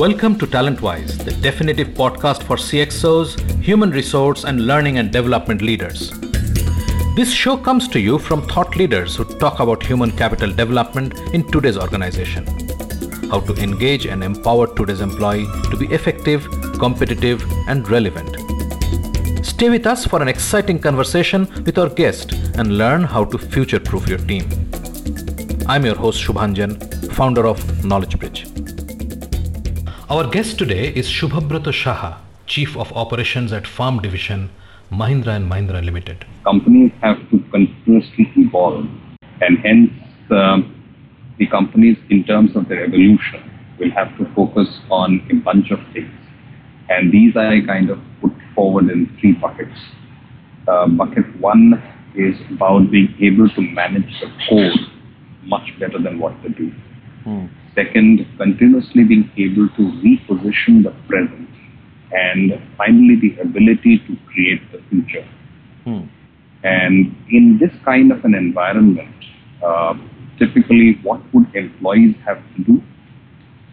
Welcome to TalentWise, the definitive podcast for CXOs, human resource, and learning and development leaders. This show comes to you from thought leaders who talk about human capital development in today's organization. How to engage and empower today's employee to be effective, competitive, and relevant. Stay with us for an exciting conversation with our guest and learn how to future proof your team. I'm your host Shubhanjan, founder of Knowledge Bridge. Our guest today is Shubhabrata Shaha, Chief of Operations at Farm Division, Mahindra and Mahindra Limited. Companies have to continuously evolve, and hence uh, the companies, in terms of their evolution, will have to focus on a bunch of things. And these I kind of put forward in three buckets. Uh, bucket one is about being able to manage the core much better than what they do. Hmm. Second, continuously being able to reposition the present. And finally, the ability to create the future. Hmm. And in this kind of an environment, uh, typically what would employees have to do?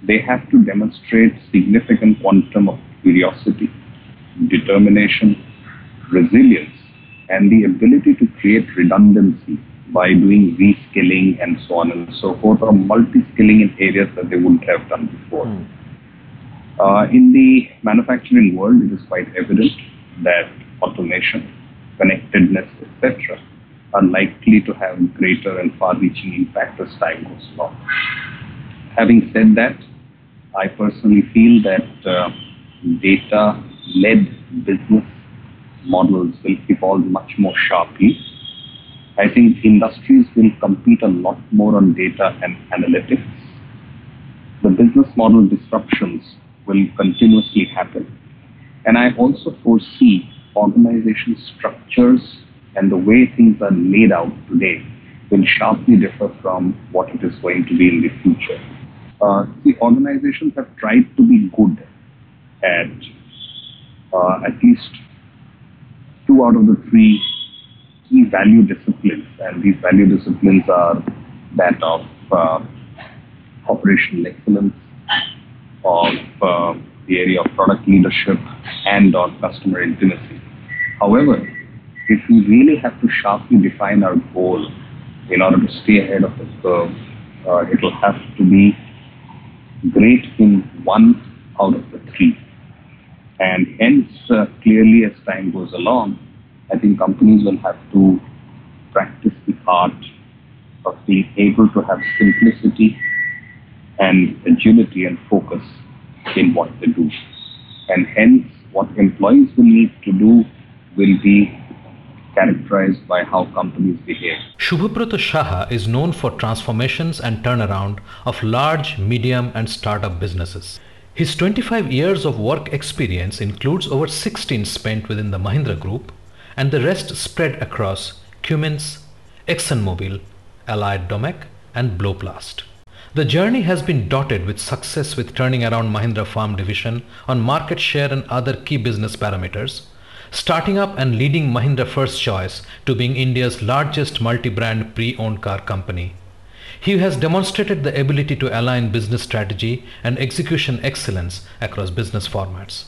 They have to demonstrate significant quantum of curiosity, determination, resilience, and the ability to create redundancy by doing reskilling and so on and so forth, or multi-skilling in areas that they wouldn't have done before. Mm. Uh, in the manufacturing world, it is quite evident that automation, connectedness, etc., are likely to have greater and far-reaching impact as time goes along. Having said that, I personally feel that uh, data-led business models will evolve much more sharply I think industries will compete a lot more on data and analytics. The business model disruptions will continuously happen. And I also foresee organization structures and the way things are laid out today will sharply differ from what it is going to be in the future. Uh, the organizations have tried to be good at uh, at least two out of the three key value disciplines, and these value disciplines are that of uh, operational excellence, of uh, the area of product leadership, and on customer intimacy. However, if we really have to sharply define our goal in order to stay ahead of the curve, uh, it will have to be great in one out of the three. And hence, uh, clearly, as time goes along, I think companies will have to practice the art of being able to have simplicity and agility and focus in what they do. And hence, what employees will need to do will be characterized by how companies behave. Shubhabrata Shaha is known for transformations and turnaround of large, medium, and startup businesses. His 25 years of work experience includes over 16 spent within the Mahindra Group and the rest spread across Cummins, ExxonMobil, Allied Domecq, and Blowplast. The journey has been dotted with success with turning around Mahindra Farm division on market share and other key business parameters, starting up and leading Mahindra First Choice to being India's largest multi-brand pre-owned car company. He has demonstrated the ability to align business strategy and execution excellence across business formats.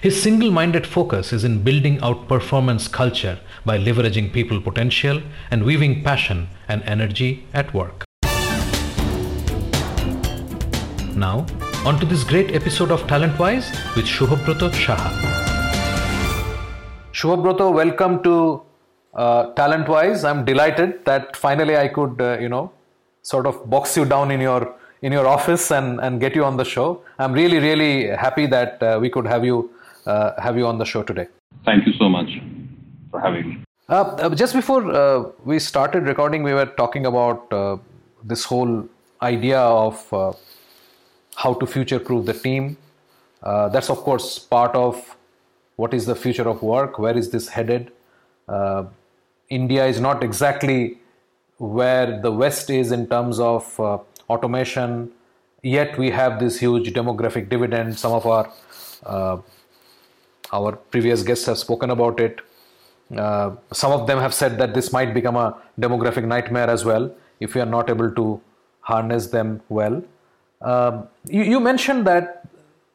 His single minded focus is in building out performance culture by leveraging people potential and weaving passion and energy at work. Now, on to this great episode of TalentWise with Shubhabrata Shaha. Shubhabrata, welcome to uh, TalentWise. I'm delighted that finally I could, uh, you know, sort of box you down in your in your office and, and get you on the show. I'm really, really happy that uh, we could have you uh, have you on the show today. Thank you so much for having me. Uh, uh just before uh, we started recording, we were talking about uh, this whole idea of uh, how to future proof the team. that's, of course, part of what is the future of work, where is this headed. India is not exactly where the West is in terms of automation, yet we have this huge demographic dividend. Some of our our previous guests have spoken about it. Uh, some of them have said that this might become a demographic nightmare as well if we are not able to harness them well. Um, you, you, mentioned that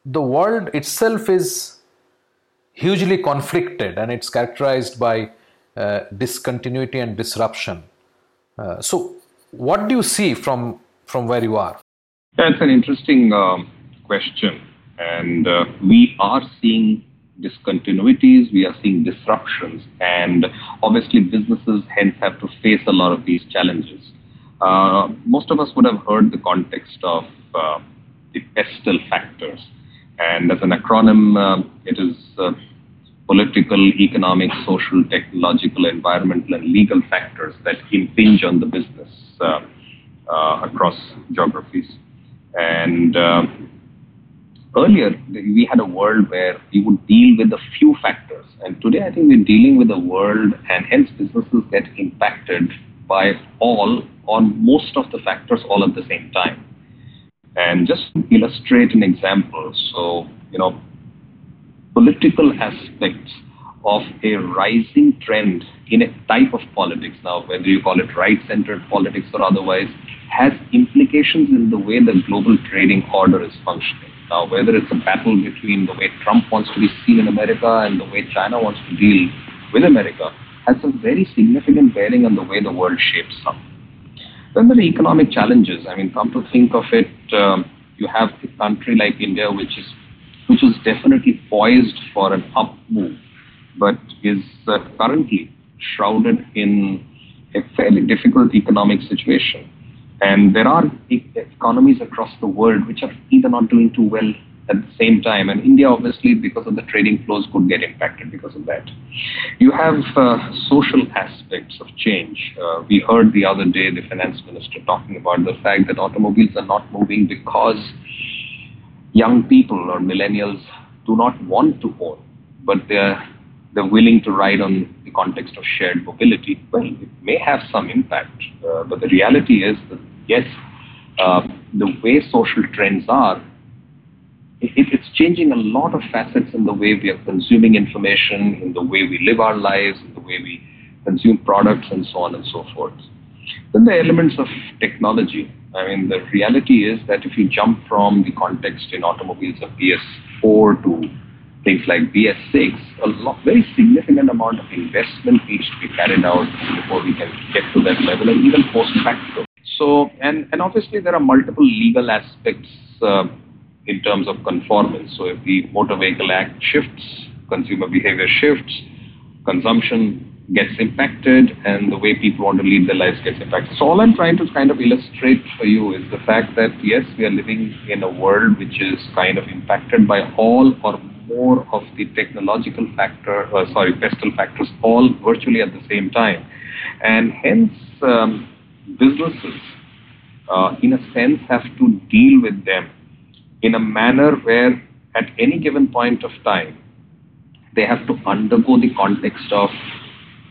the world itself is hugely conflicted and it's characterized by uh, discontinuity and disruption. Uh, so, what do you see from from where you are? That's an interesting um, question, and uh, we are seeing discontinuities, we are seeing disruptions, and obviously businesses hence have to face a lot of these challenges. Uh, most of us would have heard the context of uh, the PESTEL factors, and as an acronym, uh, it is uh, political, economic, social, technological, environmental, and legal factors that impinge on the business uh, uh, across geographies. And earlier we had a world where we would deal with a few factors. And today i think we're dealing with a world and hence businesses get impacted by all or most of the factors all at the same time. And just illustrate an example so you know political aspects of a rising trend in a type of politics now whether you call it right centered politics or otherwise has implications in the way the global trading order is functioning now, whether it's a battle between the way Trump wants to be seen in America and the way China wants to deal with America, has a very significant bearing on the way the world shapes up. Then there are economic challenges. I mean, come to think of it, um, you have a country like India, which is which is definitely poised for an up move, but is uh, currently shrouded in a fairly difficult economic situation. And there are economies across the world which are either not doing too well at the same time. And India, obviously, because of the trading flows, could get impacted because of that. You have uh, social aspects of change. Uh, we heard the other day the finance minister talking about the fact that automobiles are not moving because young people or millennials do not want to own, but they're they're willing to ride on the context of shared mobility. Well, it may have some impact, uh, but the reality is that yes, uh, the way social trends are, it, it's changing a lot of facets in the way we are consuming information, in the way we live our lives, in the way we consume products, and so on and so forth. Then the elements of technology. I mean, the reality is that if you jump from the context in automobiles of BS4 to things like BS6, a lot, very significant amount of investment needs to be carried out before we can get to that level, and even post facto. So, and, and obviously there are multiple legal aspects uh, in terms of conformance. So if the Motor Vehicle Act shifts, consumer behavior shifts, consumption gets impacted, and the way people want to lead their lives gets impacted. So all I'm trying to kind of illustrate for you is the fact that yes, we are living in a world which is kind of impacted by all or more of the technological factor, uh, sorry, PESTEL factors, all virtually at the same time. And hence, um, businesses, uh, in a sense, have to deal with them in a manner where, at any given point of time, they have to undergo the context of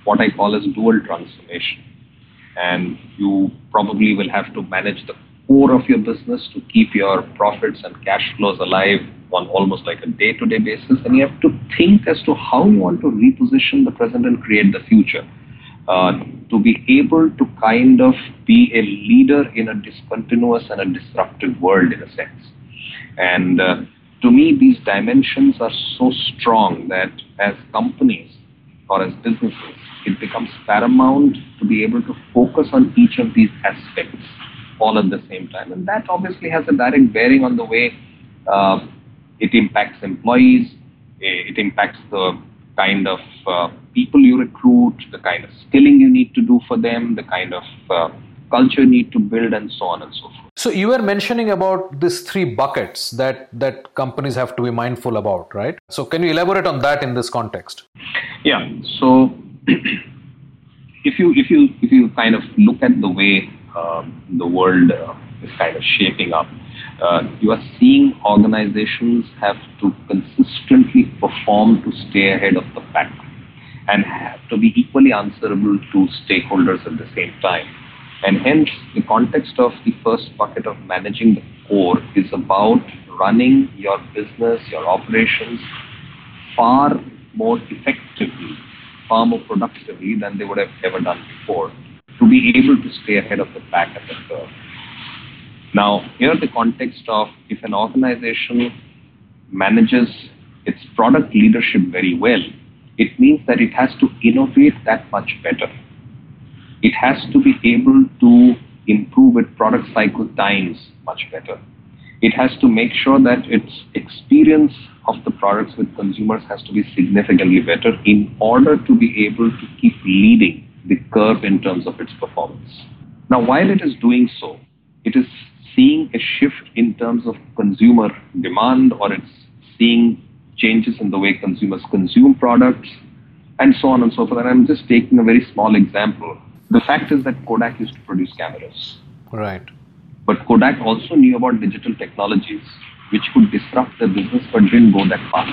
what I call as dual transformation. And you probably will have to manage the core of your business to keep your profits and cash flows alive on almost like a day to day basis. And you have to think as to how you want to reposition the present and create the future. Uh, to be able to kind of be a leader in a discontinuous and a disruptive world in a sense. And uh, to me, these dimensions are so strong that as companies or as businesses, it becomes paramount to be able to focus on each of these aspects all at the same time. And that obviously has a direct bearing on the way uh, it impacts employees, it impacts the kind of uh, people you recruit, the kind of skilling you need to do for them, the kind of uh, culture you need to build, and so on and so forth. So you were mentioning about these three buckets that that companies have to be mindful about, right? So can you elaborate on that in this context? Yeah. So if you if you if you kind of look at the way the world uh, is kind of shaping up uh, you are seeing organizations have to consistently perform to stay ahead of the pack and have to be equally answerable to stakeholders at the same time. And hence, the context of the first bucket of managing the core is about running your business, your operations far more effectively, far more productively than they would have ever done before to be able to stay ahead of the pack at the curve. Now, here the context of if an organization manages its product leadership very well, it means that it has to innovate that much better. It has to be able to improve its product cycle times much better. It has to make sure that its experience of the products with consumers has to be significantly better in order to be able to keep leading the curve in terms of its performance. Now, while it is doing so, it is seeing a shift in terms of consumer demand or it's seeing changes in the way consumers consume products and so on and so forth. And I'm just taking a very small example. The fact is that Kodak used to produce cameras. Right. But Kodak also knew about digital technologies which could disrupt their business but didn't go that far.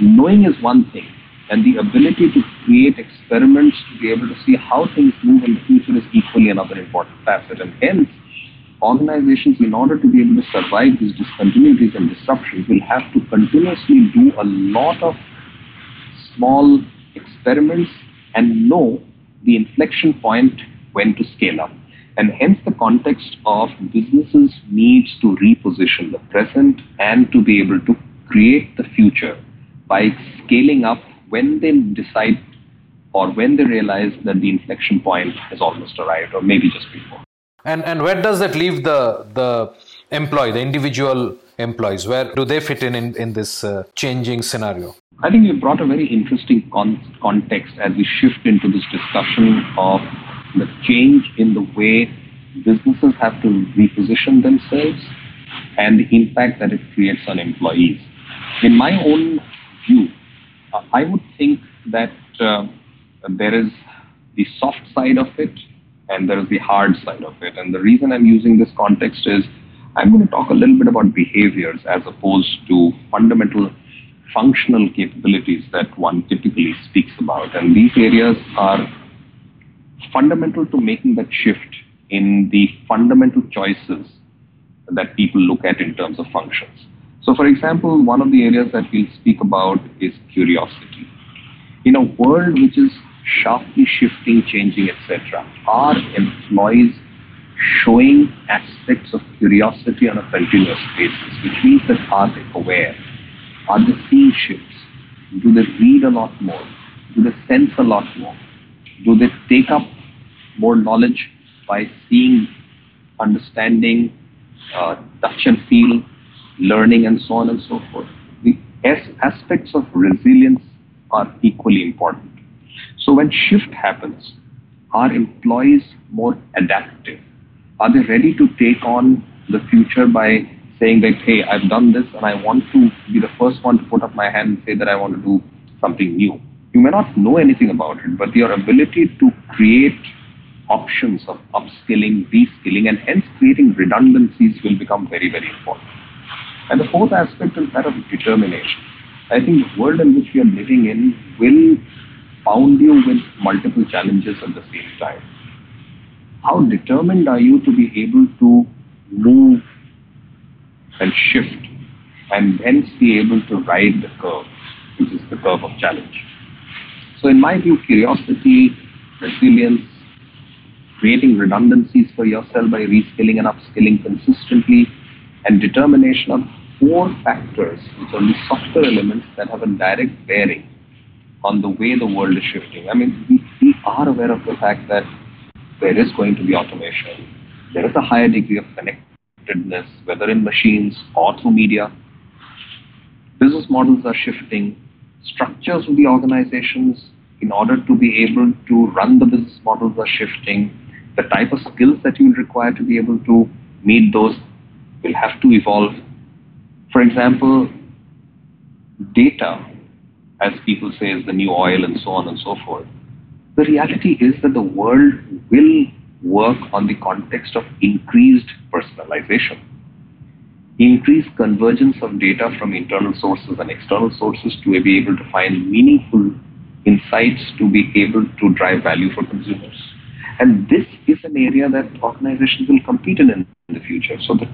Knowing is one thing, and the ability to create experiments to be able to see how things move in the future is equally another important facet. And hence, organizations, in order to be able to survive these discontinuities and disruptions, will have to continuously do a lot of small experiments and know the inflection point when to scale up. And hence the context of businesses needs to reposition the present and to be able to create the future by scaling up when they decide or when they realize that the inflection point has almost arrived or maybe just before. And and where does that leave the the employee, the individual employees? Where do they fit in in, in this uh, changing scenario? I think you brought a very interesting con- context as we shift into this discussion of the change in the way businesses have to reposition themselves and the impact that it creates on employees. In my own view, I would think that uh, there is the soft side of it and there is the hard side of it. And the reason I'm using this context is I'm going to talk a little bit about behaviors as opposed to fundamental functional capabilities that one typically speaks about. And these areas are fundamental to making that shift in the fundamental choices that people look at in terms of functions. So, for example, one of the areas that we'll speak about is curiosity. In a world which is sharply shifting, changing, etc., are employees showing aspects of curiosity on a continuous basis, which means that are they aware? Are they seeing shifts? Do they read a lot more? Do they sense a lot more? Do they take up more knowledge by seeing, understanding, uh, touch and feel, learning, and so on and so forth. The S aspects of resilience are equally important. So when shift happens, are employees more adaptive? Are they ready to take on the future by saying that, hey, I've done this and I want to be the first one to put up my hand and say that I want to do something new? You may not know anything about it, but your ability to create options of upskilling, reskilling, and hence creating redundancies will become very, very important. And the fourth aspect is that of determination. I think the world in which we are living in will pound you with multiple challenges at the same time. How determined are you to be able to move and shift and hence be able to ride the curve, which is the curve of challenge? So, in my view, curiosity, resilience, creating redundancies for yourself by reskilling and upskilling consistently, and determination of four factors which are the softer elements that have a direct bearing on the way the world is shifting. I mean, we, we are aware of the fact that there is going to be automation. There is a higher degree of connectedness, whether in machines or through media. Business models are shifting. Structures of the organizations, in order to be able to run the business models, are shifting the type of skills that you require to be able to meet those will have to evolve. For example, data, as people say, is the new oil and so on and so forth. The reality is that the world will work on the context of increased personalization, increased convergence of data from internal sources and external sources to be able to find meaningful insights to be able to drive value for consumers. And this is an area that organizations will compete in in the future. So the,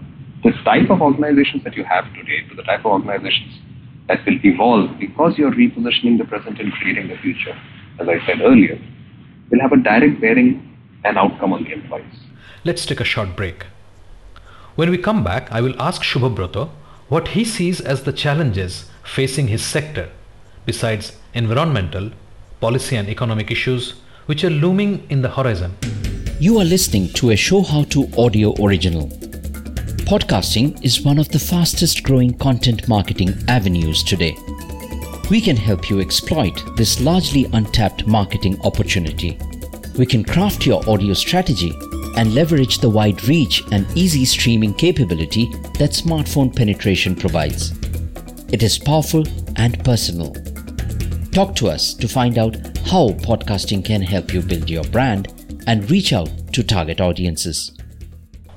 the type of organizations that you have today to the type of organizations that will evolve because you're repositioning the present and creating the future, as I said earlier, will have a direct bearing and outcome on the employees. Let's take a short break. When we come back, I will ask Shubhabrata what he sees as the challenges facing his sector, besides environmental, policy, and economic issues which are looming in the horizon. You are listening to a Show How to audio original. Podcasting is one of the fastest growing content marketing avenues today. We can help you exploit this largely untapped marketing opportunity. We can craft your audio strategy and leverage the wide reach and easy streaming capability that smartphone penetration provides. It is powerful and personal. Talk to us to find out how podcasting can help you build your brand and reach out to target audiences.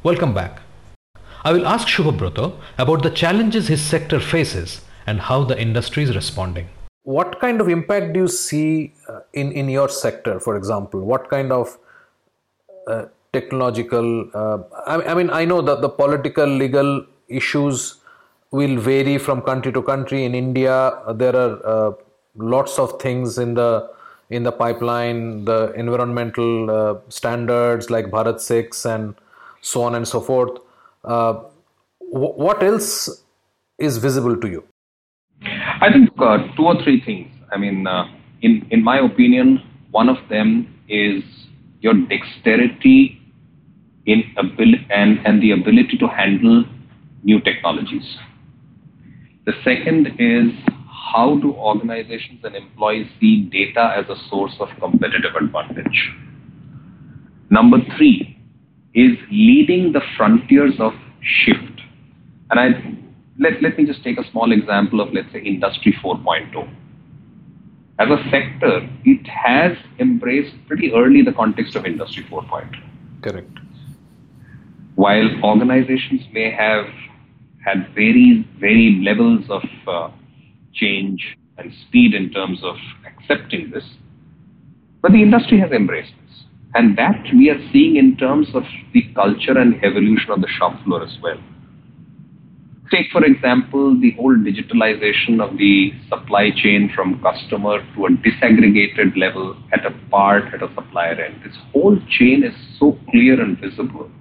Welcome back. I will ask Shubhabrata about the challenges his sector faces and how the industry is responding. What kind of impact do you see uh, in, in your sector, for example? What kind of uh, technological, uh, I, I, mean, I know that the political, legal issues will vary from country to country. In India, there are uh, lots of things in the in the pipeline, the environmental uh, standards like Bharat 6 and so on and so forth. Uh, what else is visible to you? I think uh, two or three things. I mean, uh, in in my opinion, one of them is your dexterity in ability and, and the ability to handle new technologies. The second is how do organizations and employees see data as a source of competitive advantage? Number three is leading the frontiers of shift. And I let, let me just take a small example of, let's say, Industry 4.0. As a sector, it has embraced pretty early the context of Industry 4.0. Correct. While organizations may have had very, very levels of uh, change and speed in terms of accepting this, but the industry has embraced this. And that we are seeing in terms of the culture and evolution of the shop floor as well. Take, for example, the whole digitalization of the supply chain from customer to a disaggregated level at a part at a supplier end. This whole chain is so clear and visible.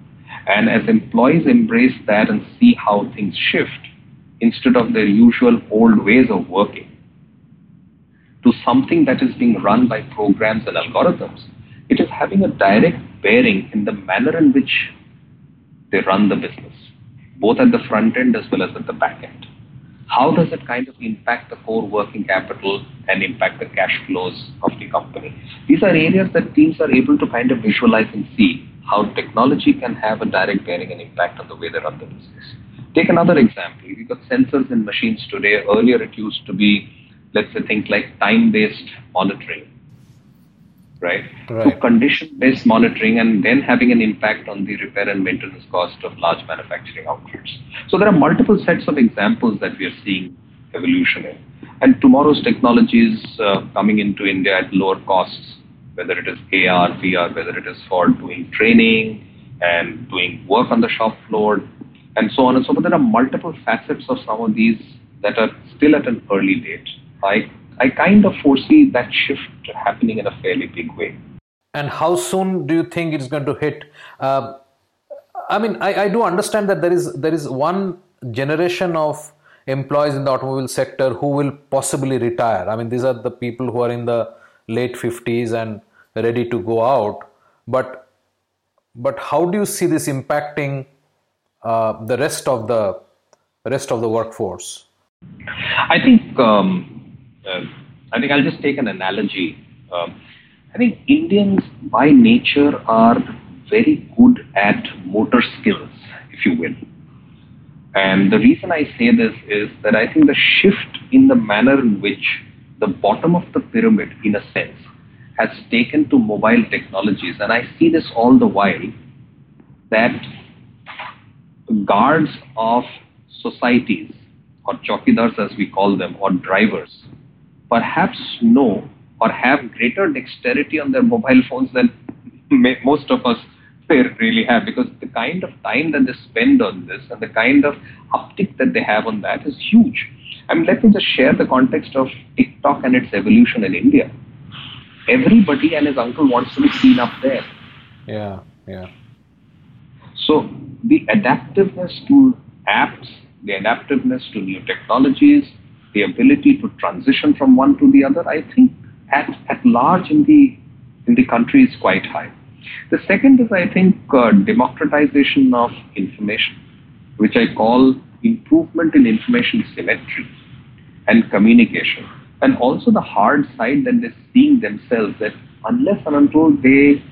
And as employees embrace that and see how things shift instead of their usual old ways of working to something that is being run by programs and algorithms, it is having a direct bearing in the manner in which they run the business both at the front end as well as at the back end. How does it kind of impact the core working capital and impact the cash flows of the company? These are areas that teams are able to kind of visualize and see how technology can have a direct bearing and impact on the way they run the business. Take another example. We've got sensors in machines today. Earlier, it used to be, let's say, things like time based monitoring right? right. So condition-based monitoring and then having an impact on the repair and maintenance cost of large manufacturing outfits. So there are multiple sets of examples that we are seeing evolution in. And tomorrow's technologies uh, coming into India at lower costs, whether it is AR, VR, whether it is for doing training and doing work on the shop floor, and so on and so forth. There are multiple facets of some of these that are still at an early date. I I kind of foresee that shift happening in a fairly big way. And how soon do you think it's going to hit? Uh, I mean, I, I do understand that there is there is one generation of employees in the automobile sector who will possibly retire. I mean, these are the people who are in the late 50s and ready to go out. But but how do you see this impacting uh, the rest of the rest of the workforce? I think um, I think I'll just take an analogy. Um, I think Indians by nature are very good at motor skills, if you will. And the reason I say this is that I think the shift in the manner in which the bottom of the pyramid, in a sense, has taken to mobile technologies, and I see this all the while, that guards of societies, or chokidars as we call them, or drivers, perhaps know or have greater dexterity on their mobile phones than most of us really have because the kind of time that they spend on this and the kind of uptick that they have on that is huge. I mean, let me just share the context of TikTok and its evolution in India. Everybody and his uncle wants to be seen up there. Yeah, yeah. So the adaptiveness to apps the adaptiveness to new technologies, the ability to transition from one to the other, I think at, at large in the in the country is quite high. The second is, I think, uh, democratization of information, which I call improvement in information symmetry and communication. And also the hard side that they're seeing themselves that unless and until they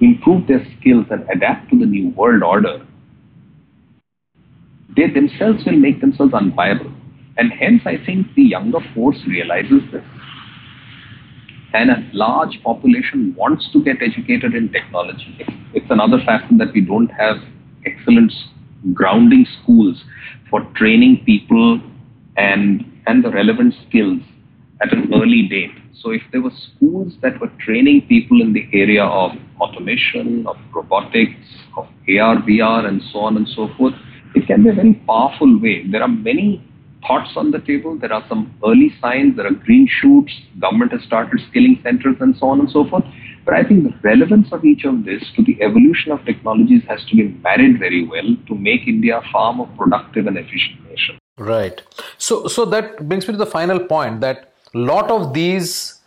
improve their skills and adapt to the new world order, they themselves will make themselves unviable. And hence, I think the younger force realizes this. And a large population wants to get educated in technology. It's another factor that we don't have excellent grounding schools for training people and, and the relevant skills at an early date. So if there were schools that were training people in the area of automation, of robotics, of AR, VR, and so on and so forth, it can be a very powerful way. There are many thoughts on the table. There are some early signs. There are green shoots. Government has started skilling centers and so on and so forth. But I think the relevance of each of this to the evolution of technologies has to be married very well to make India a far more productive and efficient nation. Right. So, so that brings me to the final point that a lot of these,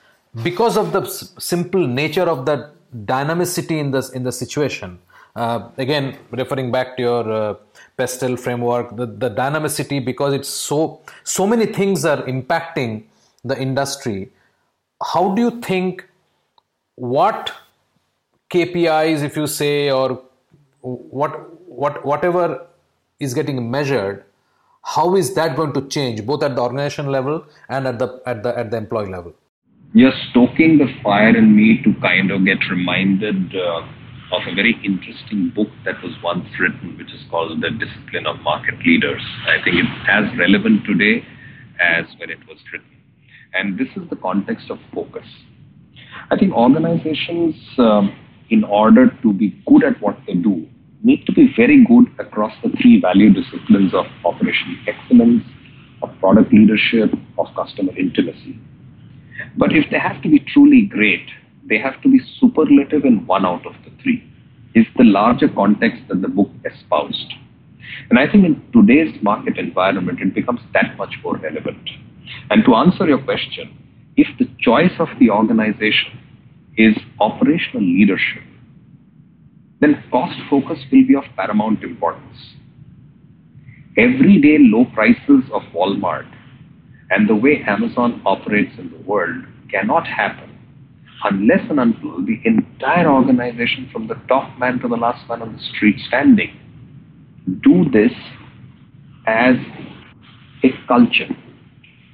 because of the simple nature of the dynamicity in this in the situation, uh, again referring back to your uh, pestle framework the, the dynamicity because it's so so many things are impacting the industry. How do you think what kpis if you say or what what whatever is getting measured how is that going to change both at the organization level and at the at the at the employee level? You're stoking the fire in me to kind of get reminded uh, of a very interesting book that was once written, which is called The Discipline of Market Leaders. I think it's as relevant today as when it was written. And this is the context of focus. I think organizations, um, in order to be good at what they do, need to be very good across the three value disciplines of operational excellence, of product leadership, of customer intimacy. But if they have to be truly great, they have to be superlative in one out of the three, is the larger context that the book espoused. And I think in today's market environment, it becomes that much more relevant. And to answer your question, if the choice of the organization is operational leadership, then cost focus will be of paramount importance. Everyday low prices of Walmart and the way Amazon operates in the world cannot happen unless and until the entire organization from the top man to the last man on the street standing do this as a culture.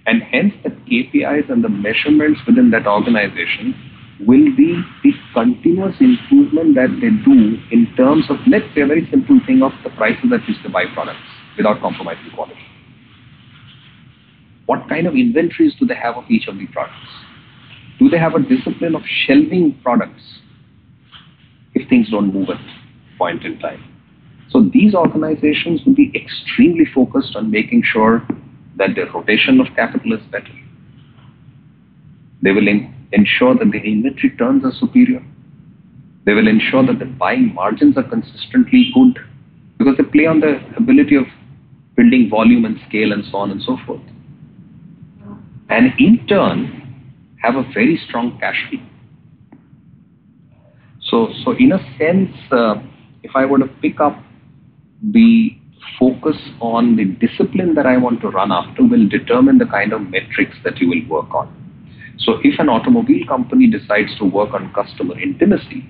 And hence the KPIs and the measurements within that organization will be the continuous improvement that they do in terms of, let's say, a very simple thing of the prices at which they buy products without compromising quality. What kind of inventories do they have of each of the products? Do they have a discipline of shelving products if things don't move at point in time? So these organizations will be extremely focused on making sure that the rotation of capital is better. They will ensure that the inventory turns are superior. They will ensure that the buying margins are consistently good because they play on the ability of building volume and scale and so on and so forth. And in turn, have a very strong cash flow. So, so in a sense, uh, if I were to pick up the focus on the discipline that I want to run after will determine the kind of metrics that you will work on. So if an automobile company decides to work on customer intimacy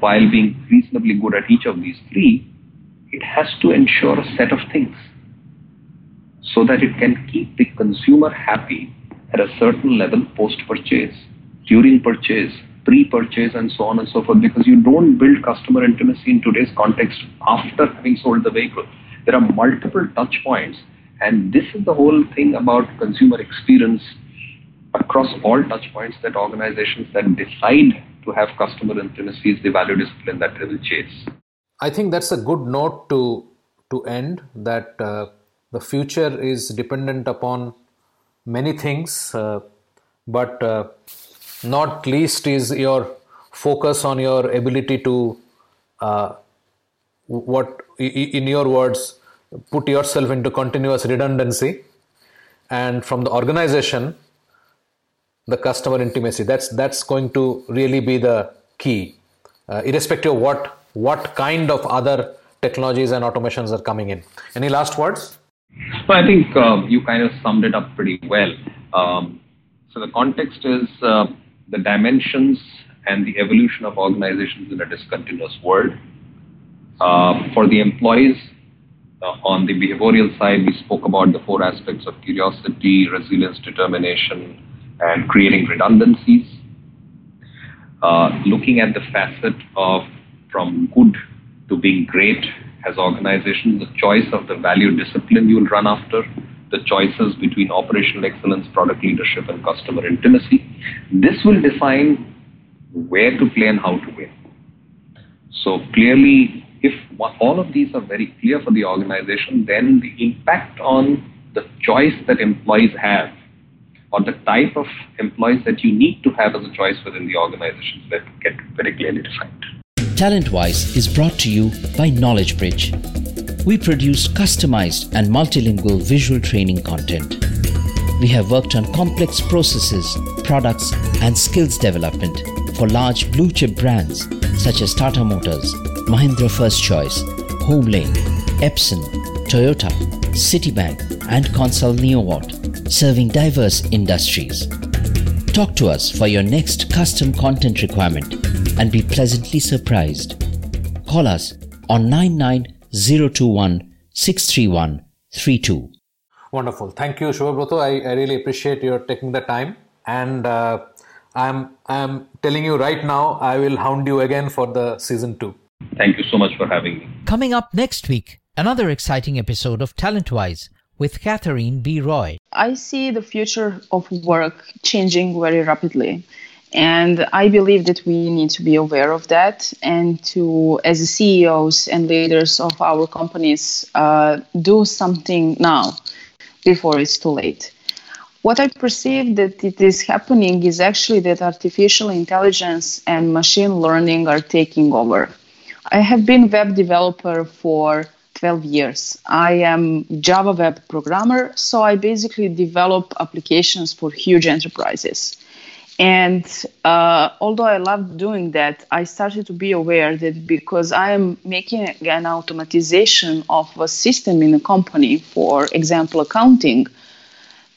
while being reasonably good at each of these three, it has to ensure a set of things so that it can keep the consumer happy at a certain level post purchase, during purchase, pre purchase, and so on and so forth, because you don't build customer intimacy in today's context after having sold the vehicle. There are multiple touch points, and this is the whole thing about consumer experience across all touch points that organizations that decide to have customer intimacy is the value discipline that they will chase. I think that's a good note to to end that uh, the future is dependent upon many things, uh, but uh, not least is your focus on your ability to, uh, what in your words, put yourself into continuous redundancy. And from the organization the customer intimacy that's that's going to really be the key. Uh, irrespective of what what kind of other technologies and automations are coming in. Any last words well, i think uh, you kind of summed it up pretty well um, so the context is uh, the dimensions and the evolution of organizations in a discontinuous world uh, for the employees uh, on the behavioral side, we spoke about the four aspects of curiosity, resilience, determination, and creating redundancies. Uh, looking at the facet of from good to being great as organizations, the choice of the value discipline you'll run after, the choices between operational excellence, product leadership, and customer intimacy. This will define where to play and how to win. So clearly, if all of these are very clear for the organization, then the impact on the choice that employees have or the type of employees that you need to have as a choice within the organization that get very clearly defined. TalentWise is brought to you by Knowledge Bridge. We produce customized and multilingual visual training content. We have worked on complex processes, products, and skills development for large blue chip brands such as Tata Motors, Mahindra First Choice, Homelane, Epson, Toyota, Citibank, and Consul Neowatt, serving diverse industries. Talk to us for your next custom content requirement and be pleasantly surprised. Call us on 99021 631 32. Wonderful. Thank you, Shubhabroto. I, I really appreciate your taking the time. And uh, I'm, I'm telling you right now, I will hound you again for the season two. Thank you so much for having me. Coming up next week, another exciting episode of TalentWise with Catherine B. Roy. I see the future of work changing very rapidly. And I believe that we need to be aware of that and to, as CEOs and leaders of our companies, uh, do something now before it's too late. What I perceive that it is happening is actually that artificial intelligence and machine learning are taking over. I have been web developer for 12 years. I am Java web programmer, so I basically develop applications for huge enterprises. And uh, although I loved doing that, I started to be aware that because I am making an automatization of a system in a company, for example, accounting,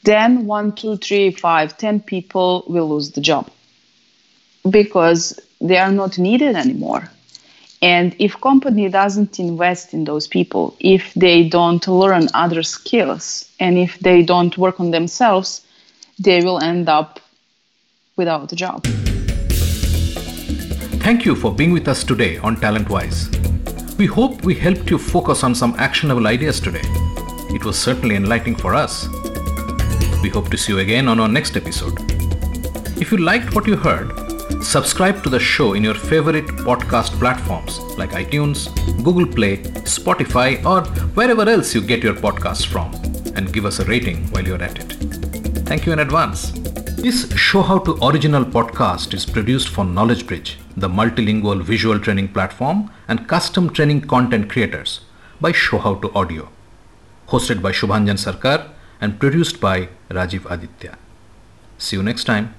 then one, two, three, five, ten people will lose the job because they are not needed anymore. And if company doesn't invest in those people, if they don't learn other skills, and if they don't work on themselves, they will end up without a job. Thank you for being with us today on TalentWise. We hope we helped you focus on some actionable ideas today. It was certainly enlightening for us. We hope to see you again on our next episode. If you liked what you heard, subscribe to the show in your favorite podcast platforms like iTunes, Google Play, Spotify, or wherever else you get your podcasts from, and give us a rating while you're at it. Thank you in advance. This Show How to Original podcast is produced for Knowledge Bridge, the multilingual visual training platform and custom training content creators by Show How to Audio. Hosted by Shubhanjan Sarkar and produced by Rajiv Aditya. See you next time.